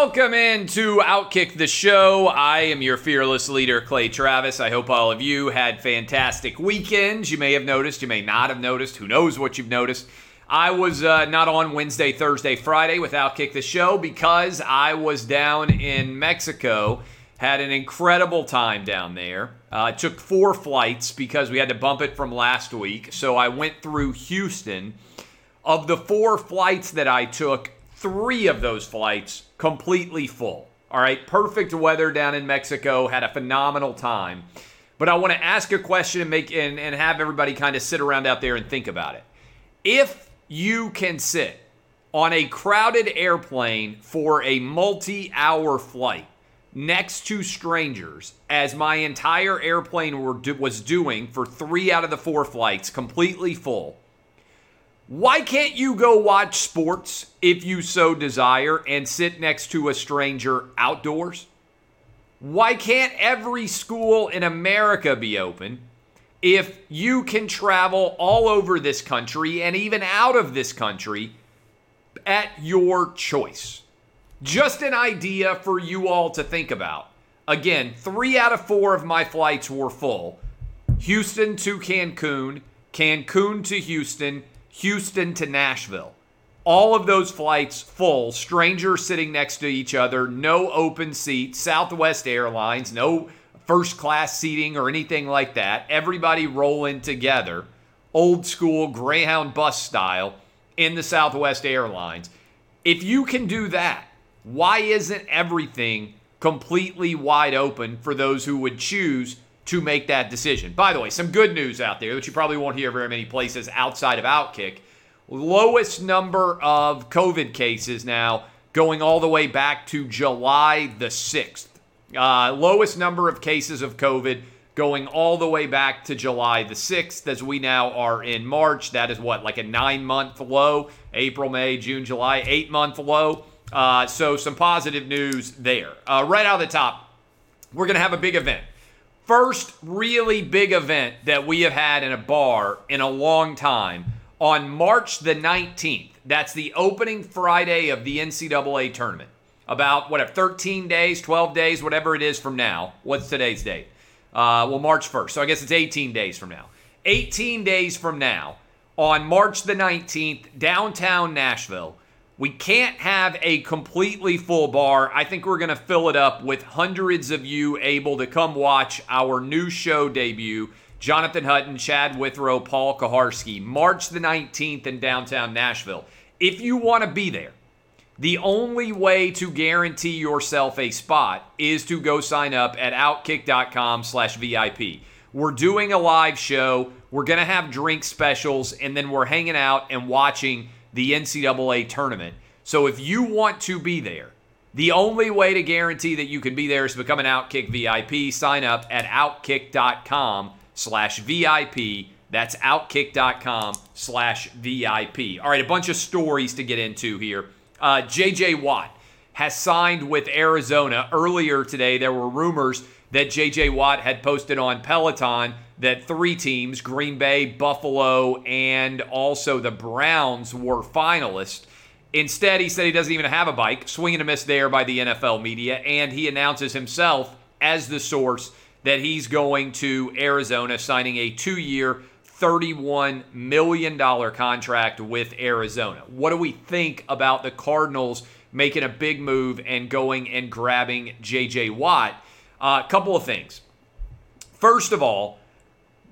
Welcome into Outkick the Show. I am your fearless leader, Clay Travis. I hope all of you had fantastic weekends. You may have noticed, you may not have noticed. Who knows what you've noticed? I was uh, not on Wednesday, Thursday, Friday with Outkick the Show because I was down in Mexico. Had an incredible time down there. Uh, took four flights because we had to bump it from last week. So I went through Houston. Of the four flights that I took, three of those flights completely full. All right, perfect weather down in Mexico. Had a phenomenal time. But I want to ask a question and make and, and have everybody kind of sit around out there and think about it. If you can sit on a crowded airplane for a multi-hour flight next to strangers, as my entire airplane was doing for three out of the four flights, completely full why can't you go watch sports if you so desire and sit next to a stranger outdoors? Why can't every school in America be open if you can travel all over this country and even out of this country at your choice? Just an idea for you all to think about. Again, three out of four of my flights were full Houston to Cancun, Cancun to Houston, Houston to Nashville. All of those flights full, strangers sitting next to each other, no open seat, Southwest Airlines, no first class seating or anything like that. Everybody rolling together, old school Greyhound bus style in the Southwest Airlines. If you can do that, why isn't everything completely wide open for those who would choose to make that decision. By the way, some good news out there that you probably won't hear very many places outside of Outkick. Lowest number of COVID cases now going all the way back to July the 6th. Uh, lowest number of cases of COVID going all the way back to July the 6th as we now are in March. That is what, like a nine month low? April, May, June, July, eight month low. Uh, so some positive news there. Uh, right out of the top, we're going to have a big event first really big event that we have had in a bar in a long time on March the 19th. That's the opening Friday of the NCAA tournament. About, whatever, 13 days, 12 days, whatever it is from now. What's today's date? Uh, well, March 1st. So I guess it's 18 days from now. 18 days from now, on March the 19th, downtown Nashville, we can't have a completely full bar. I think we're going to fill it up with hundreds of you able to come watch our new show debut. Jonathan Hutton, Chad Withrow, Paul Kuharsky, March the 19th in downtown Nashville. If you want to be there, the only way to guarantee yourself a spot is to go sign up at outkick.com slash VIP. We're doing a live show. We're going to have drink specials, and then we're hanging out and watching – the NCAA tournament. So if you want to be there, the only way to guarantee that you can be there is to become an Outkick VIP. Sign up at outkick.com slash VIP. That's outkick.com slash VIP. All right, a bunch of stories to get into here. Uh, JJ Watt has signed with Arizona. Earlier today, there were rumors that JJ Watt had posted on Peloton that three teams, Green Bay, Buffalo, and also the Browns, were finalists. Instead, he said he doesn't even have a bike, swinging a miss there by the NFL media, and he announces himself as the source that he's going to Arizona, signing a two year, $31 million contract with Arizona. What do we think about the Cardinals making a big move and going and grabbing JJ Watt? A uh, couple of things. First of all,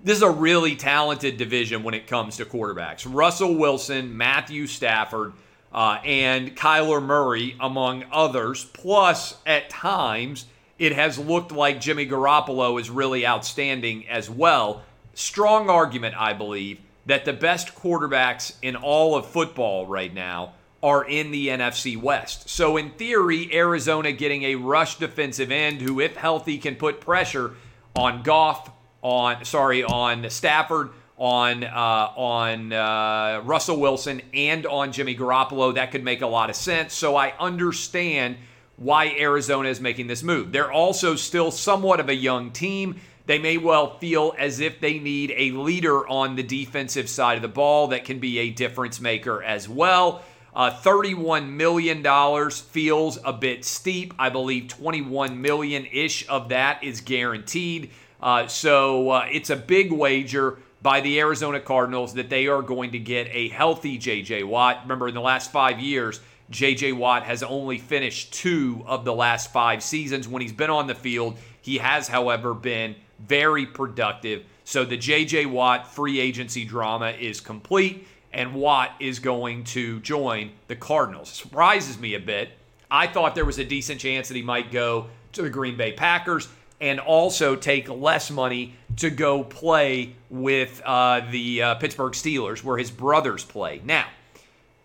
this is a really talented division when it comes to quarterbacks. Russell Wilson, Matthew Stafford, uh, and Kyler Murray, among others. Plus, at times, it has looked like Jimmy Garoppolo is really outstanding as well. Strong argument, I believe, that the best quarterbacks in all of football right now are in the NFC West. So, in theory, Arizona getting a rush defensive end who, if healthy, can put pressure on Goff, on sorry, on Stafford, on uh, on uh, Russell Wilson, and on Jimmy Garoppolo. That could make a lot of sense. So, I understand why Arizona is making this move. They're also still somewhat of a young team. They may well feel as if they need a leader on the defensive side of the ball that can be a difference maker as well. Uh, $31 million feels a bit steep. I believe 21 million ish of that is guaranteed. Uh, so uh, it's a big wager by the Arizona Cardinals that they are going to get a healthy J.J. Watt. Remember, in the last five years, J.J. Watt has only finished two of the last five seasons. When he's been on the field, he has, however, been very productive. So the J.J. Watt free agency drama is complete, and Watt is going to join the Cardinals. Surprises me a bit. I thought there was a decent chance that he might go to the Green Bay Packers and also take less money to go play with uh, the uh, Pittsburgh Steelers, where his brothers play. Now,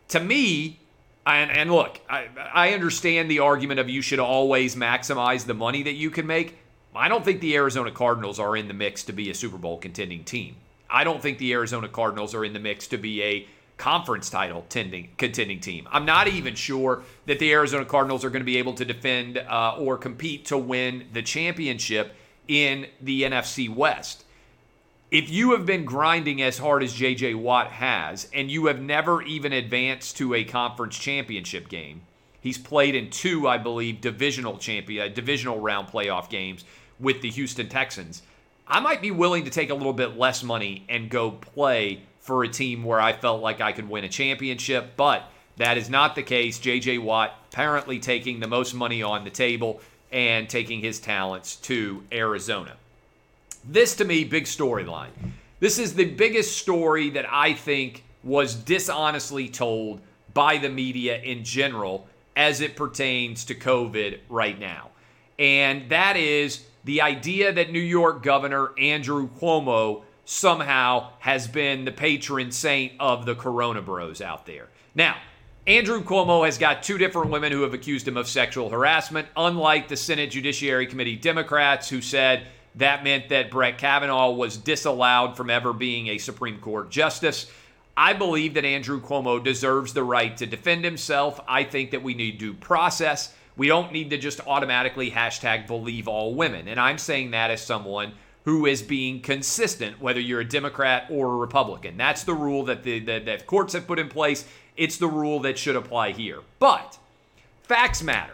to me, and, and look, I, I understand the argument of you should always maximize the money that you can make. I don't think the Arizona Cardinals are in the mix to be a Super Bowl contending team. I don't think the Arizona Cardinals are in the mix to be a conference title tending, contending team. I'm not even sure that the Arizona Cardinals are going to be able to defend uh, or compete to win the championship in the NFC West if you have been grinding as hard as JJ Watt has, and you have never even advanced to a conference championship game, he's played in two, I believe, divisional champion, divisional round playoff games with the Houston Texans. I might be willing to take a little bit less money and go play for a team where I felt like I could win a championship, but that is not the case. JJ Watt apparently taking the most money on the table and taking his talents to Arizona. This to me, big storyline. This is the biggest story that I think was dishonestly told by the media in general as it pertains to COVID right now. And that is the idea that New York Governor Andrew Cuomo somehow has been the patron saint of the Corona Bros out there. Now, Andrew Cuomo has got two different women who have accused him of sexual harassment, unlike the Senate Judiciary Committee Democrats who said that meant that Brett Kavanaugh was disallowed from ever being a Supreme Court justice. I believe that Andrew Cuomo deserves the right to defend himself. I think that we need due process. We don't need to just automatically hashtag believe all women. And I'm saying that as someone who is being consistent, whether you're a Democrat or a Republican. That's the rule that the that, that courts have put in place. It's the rule that should apply here. But facts matter.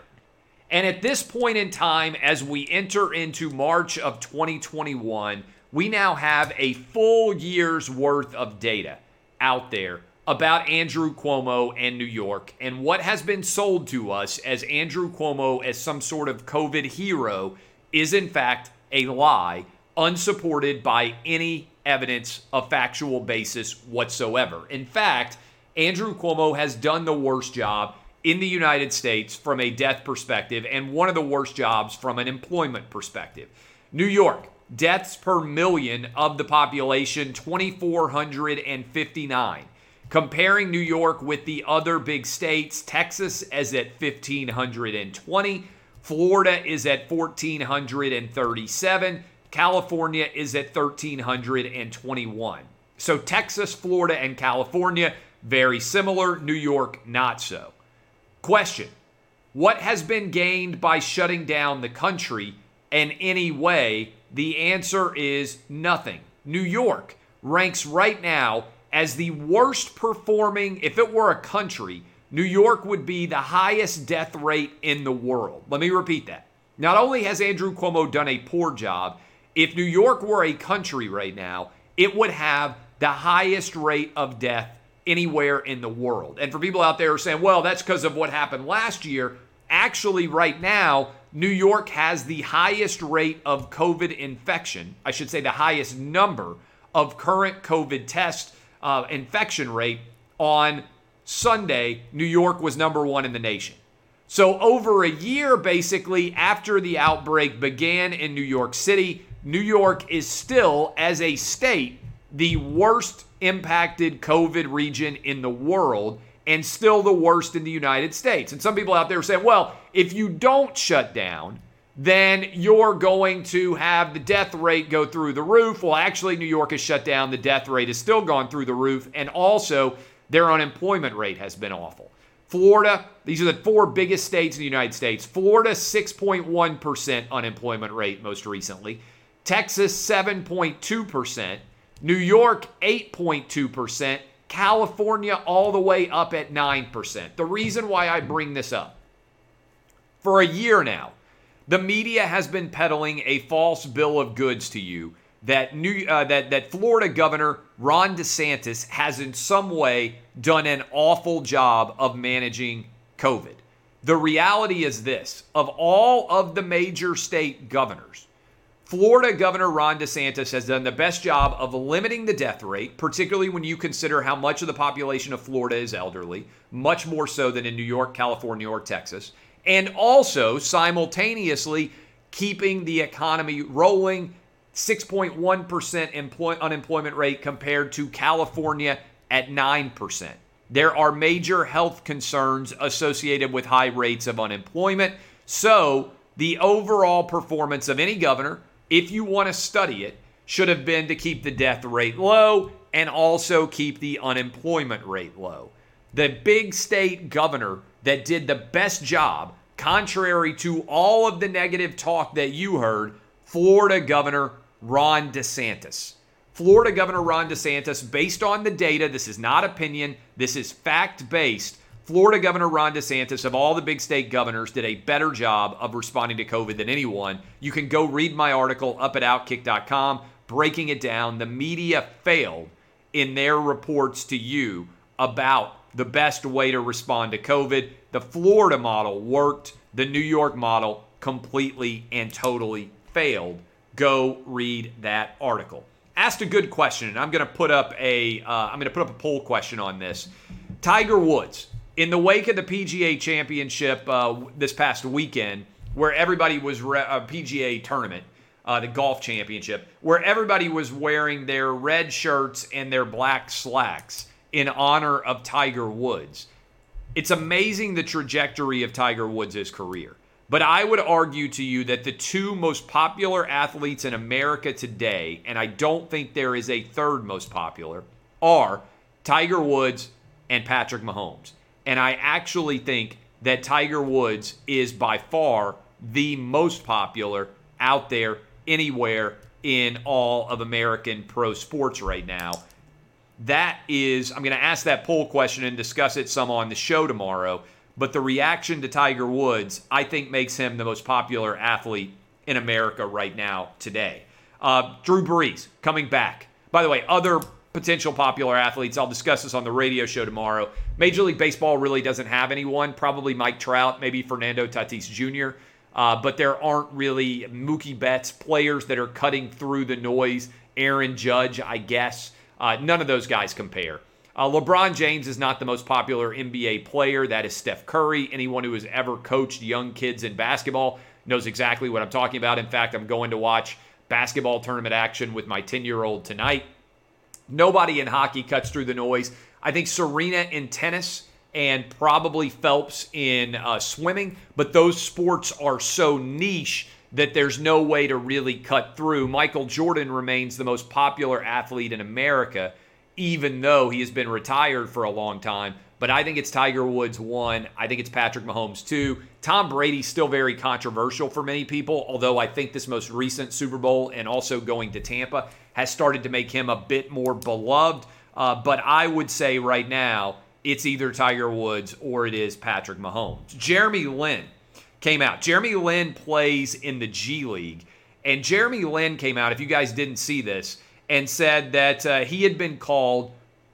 And at this point in time, as we enter into March of 2021, we now have a full year's worth of data out there about Andrew Cuomo and New York and what has been sold to us as Andrew Cuomo as some sort of COVID hero is in fact a lie, unsupported by any evidence of factual basis whatsoever. In fact, Andrew Cuomo has done the worst job in the United States from a death perspective and one of the worst jobs from an employment perspective. New York, deaths per million of the population 2459. Comparing New York with the other big states, Texas is at 1520, Florida is at 1437, California is at 1321. So Texas, Florida, and California very similar, New York not so. Question What has been gained by shutting down the country in any way? The answer is nothing. New York ranks right now as the worst performing, if it were a country, New York would be the highest death rate in the world. Let me repeat that. Not only has Andrew Cuomo done a poor job, if New York were a country right now, it would have the highest rate of death anywhere in the world. And for people out there saying, well, that's because of what happened last year, actually, right now, New York has the highest rate of COVID infection. I should say the highest number of current COVID test uh, infection rate on Sunday. New York was number one in the nation. So, over a year basically after the outbreak began in New York City, New York is still, as a state, the worst impacted COVID region in the world. and still the worst in the United States. And some people out there are saying, well, if you don't shut down, then you're going to have the death rate go through the roof. Well, actually, New York has shut down. The death rate has still gone through the roof. And also, their unemployment rate has been awful. Florida, these are the four biggest states in the United States. Florida, 6.1% unemployment rate most recently. Texas, 7.2%. New York, 8.2%. California, all the way up at 9%. The reason why I bring this up for a year now, the media has been peddling a false bill of goods to you that new uh, that that Florida Governor Ron DeSantis has in some way done an awful job of managing COVID. The reality is this: of all of the major state governors, Florida Governor Ron DeSantis has done the best job of limiting the death rate, particularly when you consider how much of the population of Florida is elderly, much more so than in New York, California, or Texas and also simultaneously keeping the economy rolling 6.1% employ- unemployment rate compared to California at 9%. There are major health concerns associated with high rates of unemployment. So, the overall performance of any governor, if you want to study it, should have been to keep the death rate low and also keep the unemployment rate low. The big state governor that did the best job, contrary to all of the negative talk that you heard, Florida Governor Ron DeSantis. Florida Governor Ron DeSantis, based on the data, this is not opinion, this is fact based. Florida Governor Ron DeSantis, of all the big state governors, did a better job of responding to COVID than anyone. You can go read my article up at outkick.com, breaking it down. The media failed in their reports to you about the best way to respond to COVID. The Florida model worked, the New York model completely and totally failed. Go read that article. Asked a good question, and I'm going to put up a am going to put up a poll question on this. Tiger Woods, in the wake of the PGA Championship uh, this past weekend, where everybody was re- a uh, PGA tournament, uh, the golf championship, where everybody was wearing their red shirts and their black slacks in honor of Tiger Woods. It's amazing the trajectory of Tiger Woods' career. But I would argue to you that the two most popular athletes in America today, and I don't think there is a third most popular, are Tiger Woods and Patrick Mahomes. And I actually think that Tiger Woods is by far the most popular out there anywhere in all of American pro sports right now that is, I'm going to ask that poll question and discuss it some on the show tomorrow. But the reaction to Tiger Woods, I think, makes him the most popular athlete in America right now today. Uh, Drew Brees coming back. By the way, other potential popular athletes, I'll discuss this on the radio show tomorrow. Major League Baseball really doesn't have anyone. Probably Mike Trout, maybe Fernando Tatis Jr. Uh, but there aren't really Mookie Betts players that are cutting through the noise. Aaron Judge, I guess. Uh, none of those guys compare. Uh, LeBron James is not the most popular NBA player. That is Steph Curry. Anyone who has ever coached young kids in basketball knows exactly what I'm talking about. In fact, I'm going to watch basketball tournament action with my 10 year old tonight. Nobody in hockey cuts through the noise. I think Serena in tennis and probably Phelps in uh, swimming, but those sports are so niche that there's no way to really cut through. Michael Jordan remains the most popular athlete in America, even though he has been retired for a long time. But I think it's Tiger Woods one. I think it's Patrick Mahomes two. Tom Brady's still very controversial for many people, although I think this most recent Super Bowl and also going to Tampa has started to make him a bit more beloved. Uh, but I would say right now, it's either Tiger Woods or it is Patrick Mahomes. Jeremy Lin came out. Jeremy Lin plays in the G League. And Jeremy Lin came out, if you guys didn't see this, and said that uh, he had been called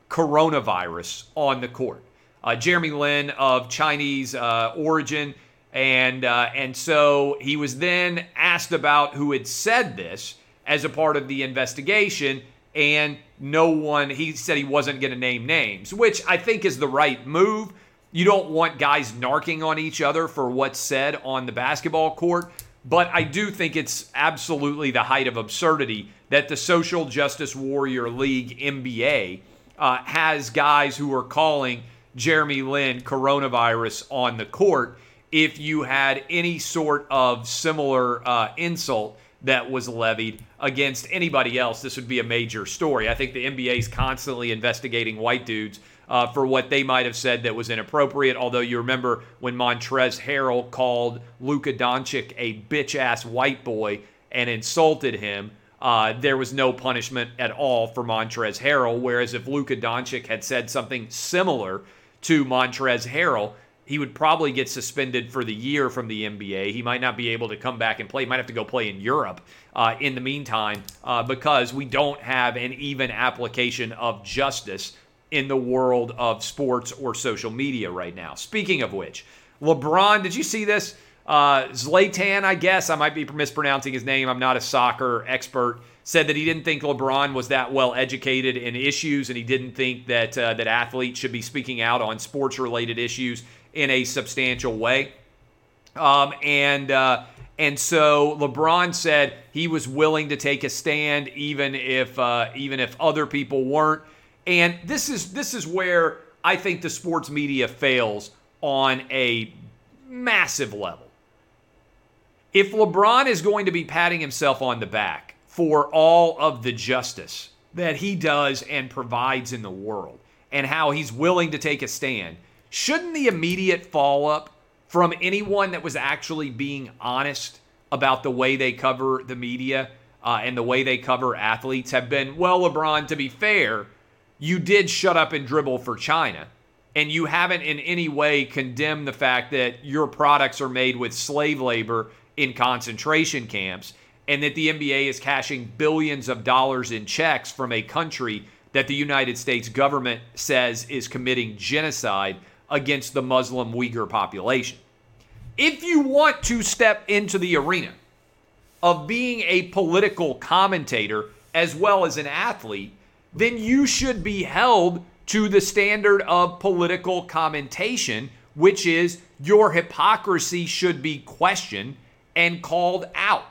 coronavirus on the court. Uh, Jeremy Lin of Chinese uh, origin. And, uh, and so he was then asked about who had said this as a part of the investigation. And no one, he said he wasn't going to name names, which I think is the right move you don't want guys narking on each other for what's said on the basketball court. But I do think it's absolutely the height of absurdity that the Social Justice Warrior League NBA uh, has guys who are calling Jeremy Lin coronavirus on the court if you had any sort of similar uh, insult that was levied against anybody else. This would be a major story. I think the NBA is constantly investigating white dudes uh, for what they might have said that was inappropriate. Although you remember when Montrezl Harrell called Luka Doncic a bitch ass white boy and insulted him. Uh, there was no punishment at all for Montrezl Harrell. Whereas if Luka Doncic had said something similar to Montrezl Harrell, he would probably get suspended for the year from the NBA. He might not be able to come back and play. He might have to go play in Europe uh, in the meantime uh, because we don't have an even application of justice in the world of sports or social media right now. Speaking of which, LeBron, did you see this? Uh, Zlatan, I guess I might be mispronouncing his name. I'm not a soccer expert. Said that he didn't think LeBron was that well educated in issues, and he didn't think that uh, that athletes should be speaking out on sports related issues in a substantial way. Um, and uh, and so LeBron said he was willing to take a stand, even if uh, even if other people weren't. And this is this is where I think the sports media fails on a massive level. If LeBron is going to be patting himself on the back for all of the justice that he does and provides in the world and how he's willing to take a stand, shouldn't the immediate follow up from anyone that was actually being honest about the way they cover the media uh, and the way they cover athletes have been, well, LeBron, to be fair, you did shut up and dribble for China and you haven't in any way condemned the fact that your products are made with slave labor in concentration camps and that the NBA is cashing billions of dollars in checks from a country that the United States government says is committing genocide against the Muslim Uyghur population. If you want to step into the arena of being a political commentator as well as an athlete, then you should be held to the standard of political commentation, which is your hypocrisy should be questioned and called out.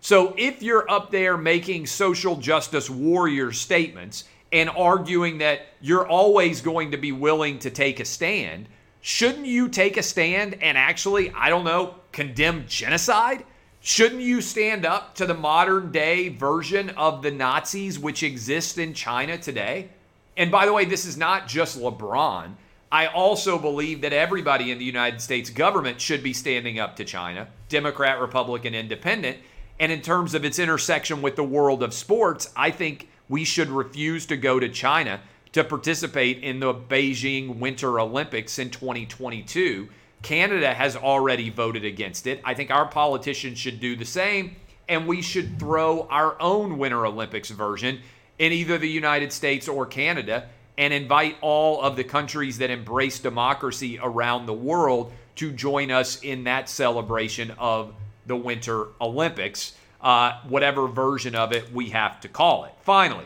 So if you're up there making social justice warrior statements and arguing that you're always going to be willing to take a stand, shouldn't you take a stand and actually, I don't know, condemn genocide? Shouldn't you stand up to the modern day version of the Nazis which exist in China today? And by the way, this is not just LeBron. I also believe that everybody in the United States government should be standing up to China, Democrat, Republican, Independent. And in terms of its intersection with the world of sports, I think we should refuse to go to China to participate in the Beijing Winter Olympics in 2022. Canada has already voted against it. I think our politicians should do the same, and we should throw our own Winter Olympics version in either the United States or Canada and invite all of the countries that embrace democracy around the world to join us in that celebration of the Winter Olympics, uh, whatever version of it we have to call it. Finally,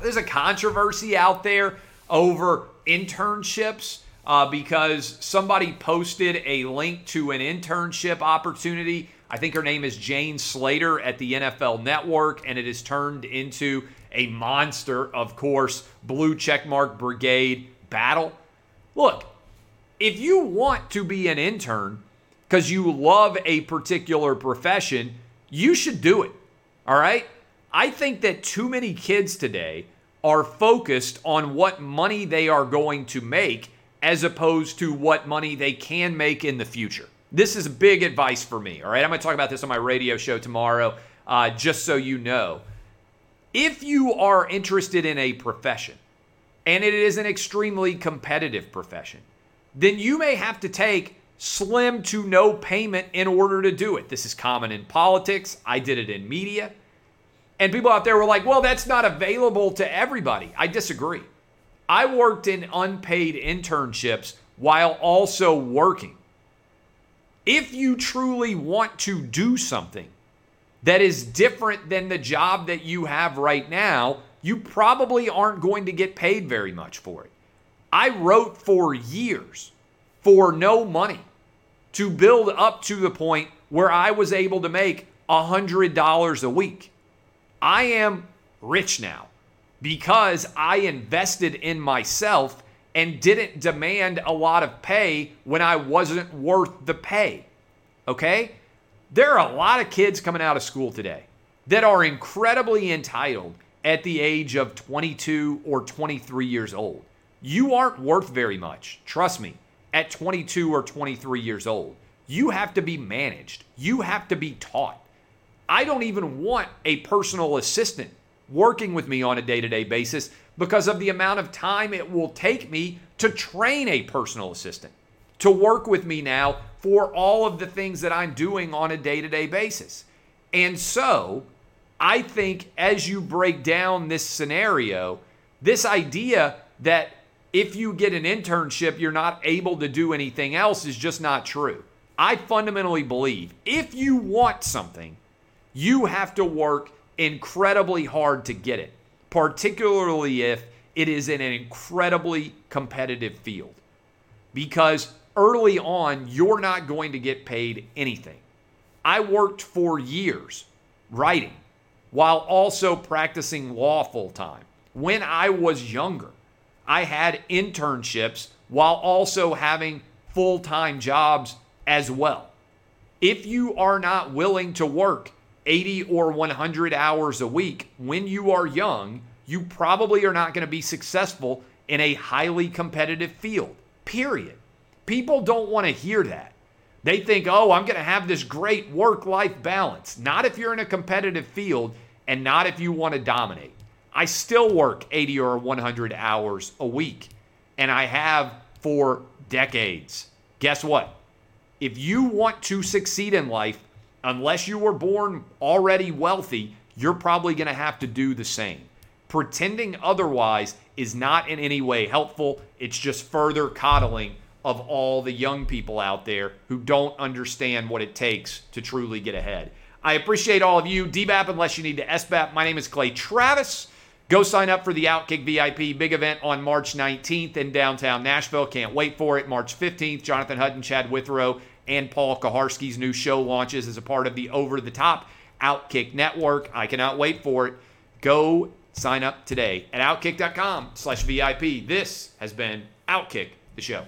there's a controversy out there over internships. Uh, because somebody posted a link to an internship opportunity. I think her name is Jane Slater at the NFL Network, and it has turned into a monster, of course, blue checkmark brigade battle. Look, if you want to be an intern because you love a particular profession, you should do it. All right? I think that too many kids today are focused on what money they are going to make as opposed to what money they can make in the future. This is big advice for me. All right? I'm going to talk about this on my radio show tomorrow, uh, just so you know if you are interested in a profession and it is an extremely competitive profession, then you may have to take slim to no payment in order to do it. This is common in politics. I did it in media. And people out there were like, well, that's not available to everybody. I disagree. I worked in unpaid internships while also working. If you truly want to do something, that is different than the job that you have right now, you probably aren't going to get paid very much for it. I wrote for years for no money to build up to the point where I was able to make $100 a week. I am rich now because I invested in myself and didn't demand a lot of pay when I wasn't worth the pay. Okay? There are a lot of kids coming out of school today that are incredibly entitled at the age of 22 or 23 years old. You aren't worth very much, trust me, at 22 or 23 years old. You have to be managed, you have to be taught. I don't even want a personal assistant working with me on a day to day basis because of the amount of time it will take me to train a personal assistant to work with me now for all of the things that I'm doing on a day to day basis. And so I think as you break down this scenario, this idea that if you get an internship, you're not able to do anything else is just not true. I fundamentally believe if you want something, you have to work incredibly hard to get it, particularly if it is in an incredibly competitive field. Because early on, you're not going to get paid anything. I worked for years writing while also practicing law full time. When I was younger, I had internships while also having full time jobs as well. If you are not willing to work 80 or 100 hours a week when you are young, you probably are not going to be successful in a highly competitive field, period. People don't want to hear that. They think, oh, I'm going to have this great work life balance. Not if you're in a competitive field and not if you want to dominate. I still work 80 or 100 hours a week, and I have for decades. Guess what? If you want to succeed in life, unless you were born already wealthy, you're probably going to have to do the same. Pretending otherwise is not in any way helpful. It's just further coddling of all the young people out there who don't understand what it takes to truly get ahead. I appreciate all of you. DBAP unless you need to SBAP. My name is Clay Travis. Go sign up for the Outkick VIP big event on March 19th in downtown Nashville. Can't wait for it. March 15th, Jonathan Hutton, Chad Withrow, and Paul Kuharsky's new show launches as a part of the Over the Top Outkick Network. I cannot wait for it. Go sign up today at outkick.com slash VIP. This has been Outkick the show.